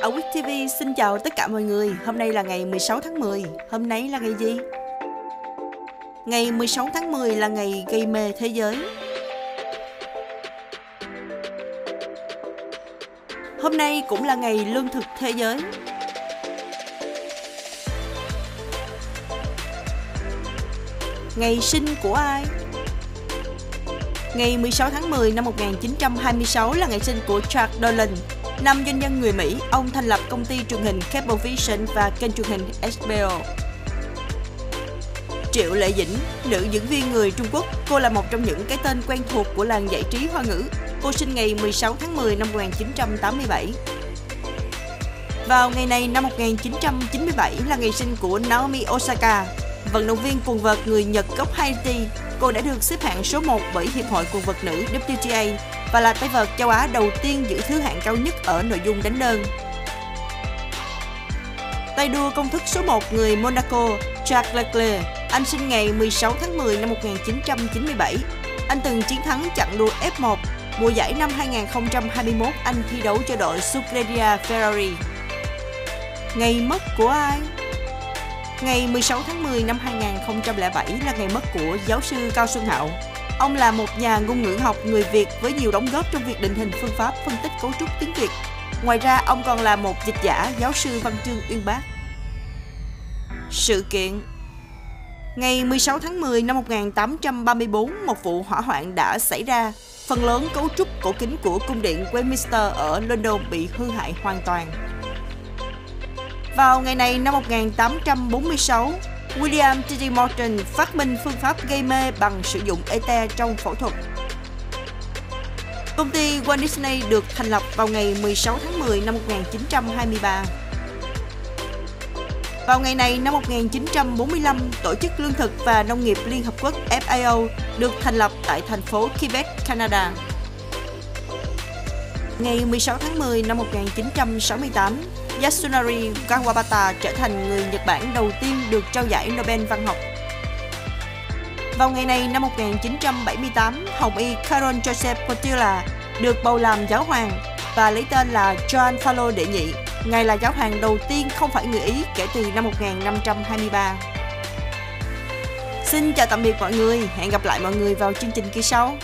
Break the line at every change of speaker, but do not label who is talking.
Ở Quick TV xin chào tất cả mọi người. Hôm nay là ngày 16 tháng 10. Hôm nay là ngày gì? Ngày 16 tháng 10 là ngày gây mê thế giới. Hôm nay cũng là ngày lương thực thế giới. Ngày sinh của ai? Ngày 16 tháng 10 năm 1926 là ngày sinh của Charles Dolan, Năm doanh nhân người Mỹ, ông thành lập công ty truyền hình Cablevision và kênh truyền hình HBO. Triệu Lệ Dĩnh, nữ diễn viên người Trung Quốc, cô là một trong những cái tên quen thuộc của làng giải trí hoa ngữ. Cô sinh ngày 16 tháng 10 năm 1987. Vào ngày này năm 1997 là ngày sinh của Naomi Osaka, vận động viên quần vợt người Nhật gốc Haiti. Cô đã được xếp hạng số 1 bởi Hiệp hội quần vợt nữ WTA và là tay vợt châu Á đầu tiên giữ thứ hạng cao nhất ở nội dung đánh đơn. Tay đua công thức số 1 người Monaco, Jacques Leclerc, anh sinh ngày 16 tháng 10 năm 1997. Anh từng chiến thắng chặng đua F1 mùa giải năm 2021 anh thi đấu cho đội Scuderia Ferrari. Ngày mất của ai? Ngày 16 tháng 10 năm 2007 là ngày mất của giáo sư Cao Xuân Hạo, Ông là một nhà ngôn ngữ học người Việt với nhiều đóng góp trong việc định hình phương pháp phân tích cấu trúc tiếng Việt. Ngoài ra, ông còn là một dịch giả, giáo sư văn chương uyên bác. Sự kiện Ngày 16 tháng 10 năm 1834, một vụ hỏa hoạn đã xảy ra. Phần lớn cấu trúc cổ kính của cung điện Westminster ở London bị hư hại hoàn toàn. Vào ngày này năm 1846, William T.D. Morton phát minh phương pháp gây mê bằng sử dụng ether trong phẫu thuật. Công ty Walt Disney được thành lập vào ngày 16 tháng 10 năm 1923. Vào ngày này năm 1945, Tổ chức Lương thực và Nông nghiệp Liên Hợp Quốc FAO được thành lập tại thành phố Quebec, Canada. Ngày 16 tháng 10 năm 1968, Yasunari Kawabata trở thành người Nhật Bản đầu tiên được trao giải Nobel văn học. Vào ngày này năm 1978, Hồng Y Karol Joseph Portilla được bầu làm giáo hoàng và lấy tên là John Paolo đệ nhị. Ngài là giáo hoàng đầu tiên không phải người Ý kể từ năm 1523. Xin chào tạm biệt mọi người, hẹn gặp lại mọi người vào chương trình kỳ sau.